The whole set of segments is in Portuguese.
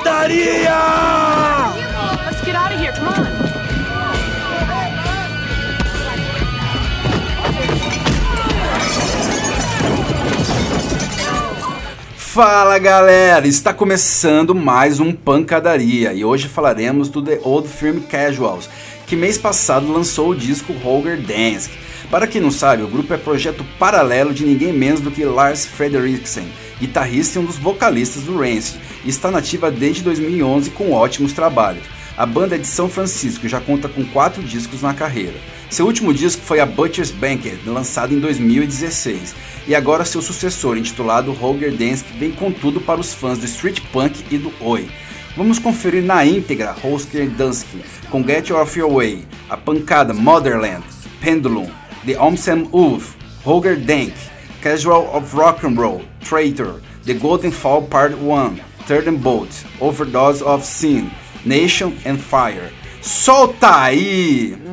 pancadaria! Let's get out of here. Come on. Fala galera, está começando mais um Pancadaria e hoje falaremos do The Old Firm Casuals, que mês passado lançou o disco Holger Dansk. Para quem não sabe, o grupo é projeto paralelo de ninguém menos do que Lars Frederiksen, guitarrista e um dos vocalistas do Rancid, e está nativa desde 2011 com ótimos trabalhos. A banda é de São Francisco e já conta com quatro discos na carreira. Seu último disco foi a Butcher's Banquet, lançado em 2016, e agora seu sucessor, intitulado Holger Dance, vem com tudo para os fãs do street punk e do oi. Vamos conferir na íntegra Holger Dunsky com Get Off Your Way, A Pancada Motherland, Pendulum, The Omsem Wolf, Holger Dank, Casual of Rock and Roll, Traitor, The Golden Fall Part 1, Third Bolt, Overdose of Sin, Nation and Fire. Solta aí!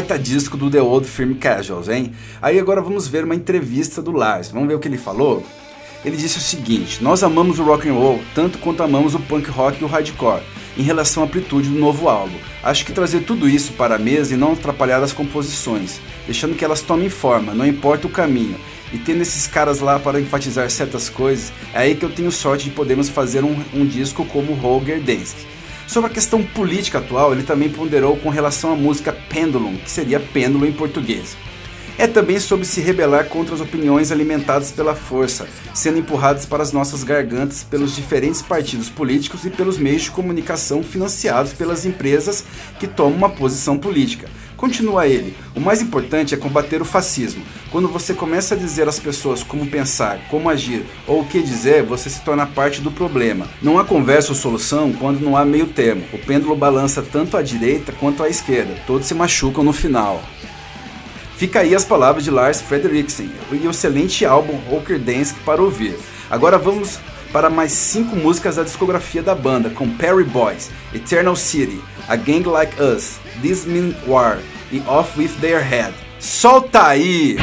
Baita disco do The Old Firm Casuals, hein? Aí agora vamos ver uma entrevista do Lars. Vamos ver o que ele falou? Ele disse o seguinte: Nós amamos o rock and roll tanto quanto amamos o punk rock e o hardcore. Em relação à amplitude do novo álbum, acho que trazer tudo isso para a mesa e não atrapalhar as composições, deixando que elas tomem forma, não importa o caminho. E tendo esses caras lá para enfatizar certas coisas, é aí que eu tenho sorte de podermos fazer um, um disco como Holger Dansk. Sobre a questão política atual, ele também ponderou com relação à música Pendulum, que seria pêndulo em português. É também sobre se rebelar contra as opiniões alimentadas pela força, sendo empurradas para as nossas gargantas pelos diferentes partidos políticos e pelos meios de comunicação financiados pelas empresas que tomam uma posição política. Continua ele: o mais importante é combater o fascismo. Quando você começa a dizer às pessoas como pensar, como agir ou o que dizer, você se torna parte do problema. Não há conversa ou solução quando não há meio termo. O pêndulo balança tanto à direita quanto à esquerda. Todos se machucam no final. Fica aí as palavras de Lars Frederiksen e o excelente álbum Dance para ouvir. Agora vamos para mais cinco músicas da discografia da banda, com Perry Boys, Eternal City, A Gang Like Us, This Mean War e Off With Their Head. Solta aí!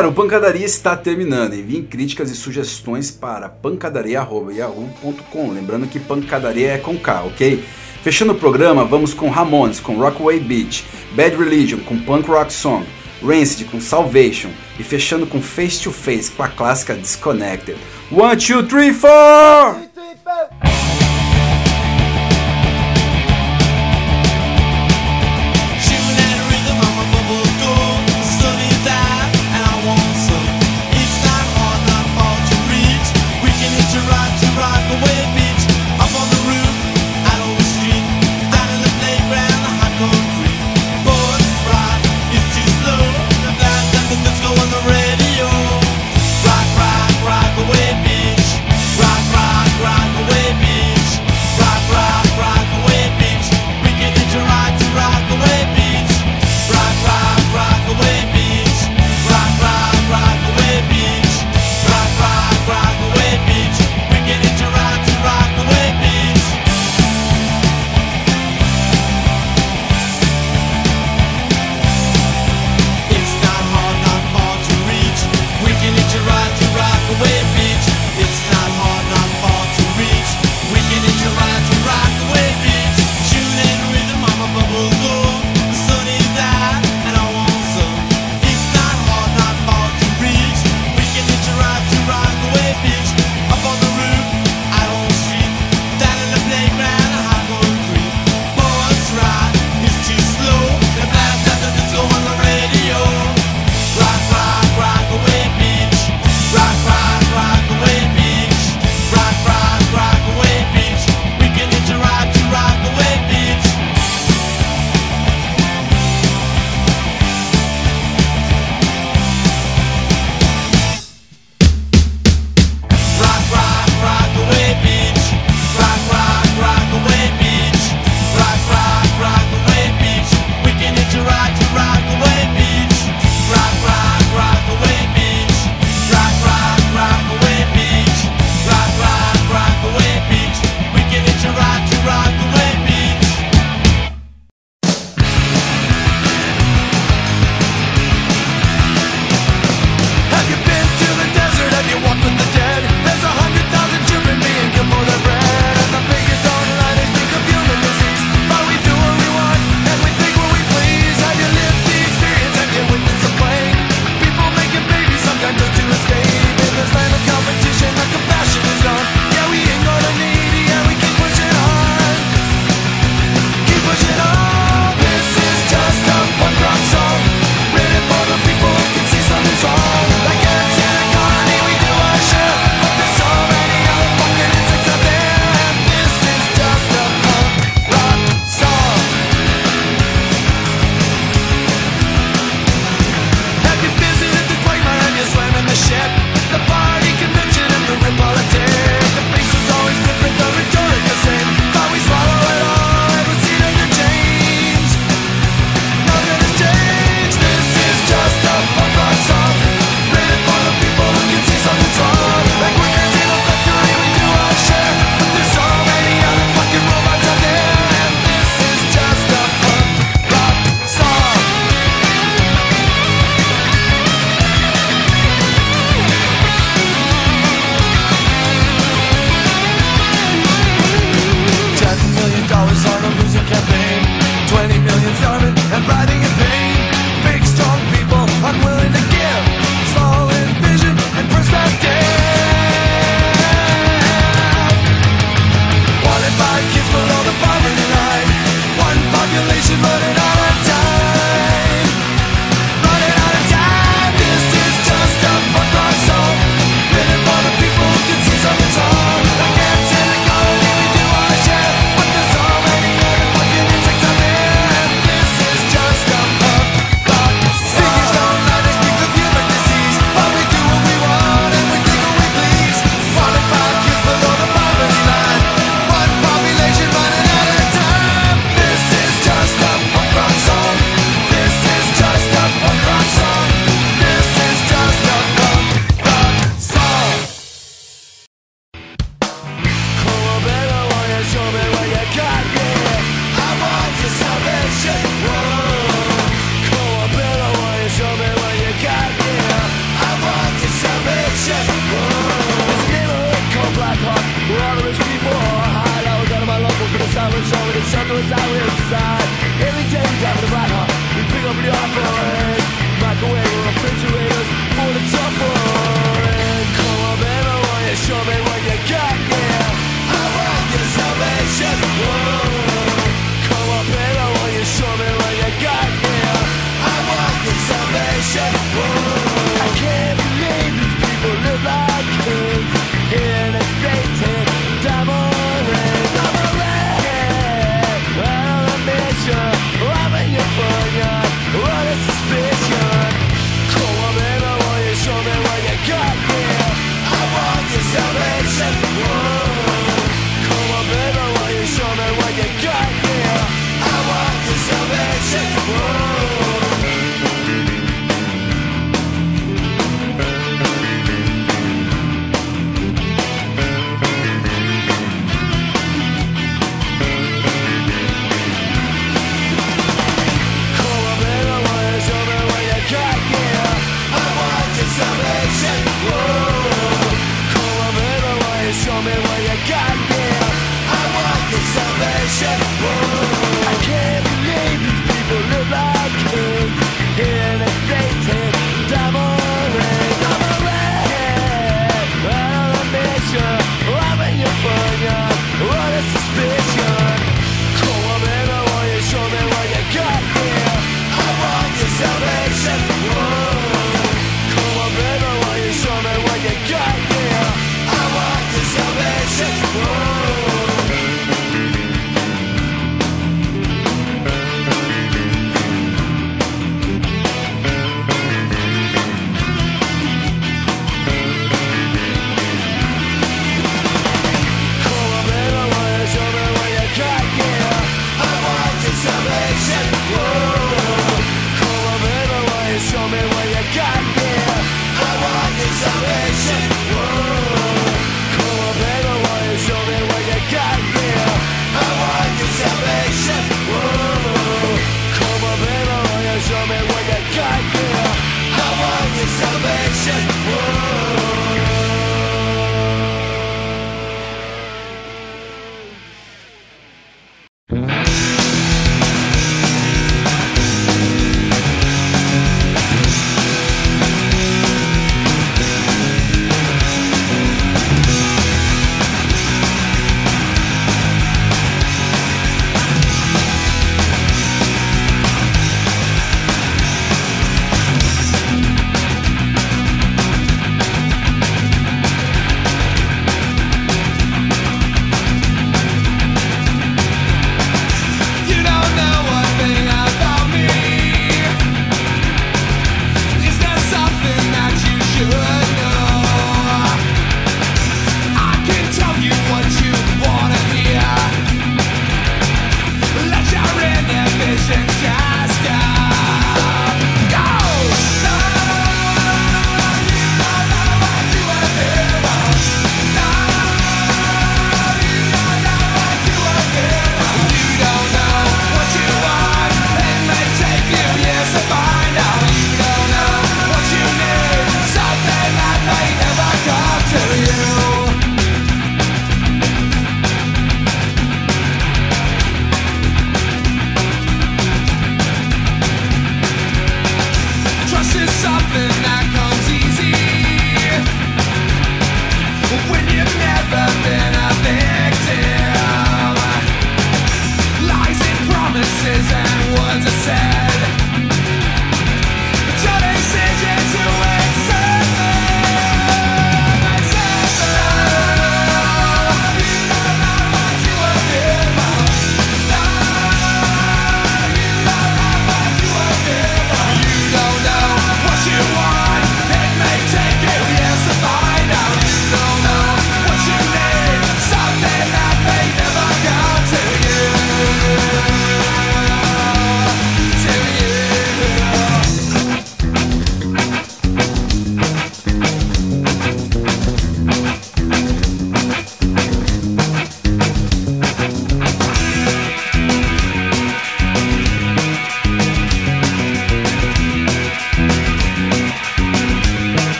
Galera, o Pancadaria está terminando. Enviem críticas e sugestões para pancadaria.yahoo.com. Lembrando que pancadaria é com K, ok? Fechando o programa, vamos com Ramones com Rockaway Beach, Bad Religion com Punk Rock Song, Rancid com Salvation e fechando com Face to Face com a clássica Disconnected. One, two, three, four! Shooting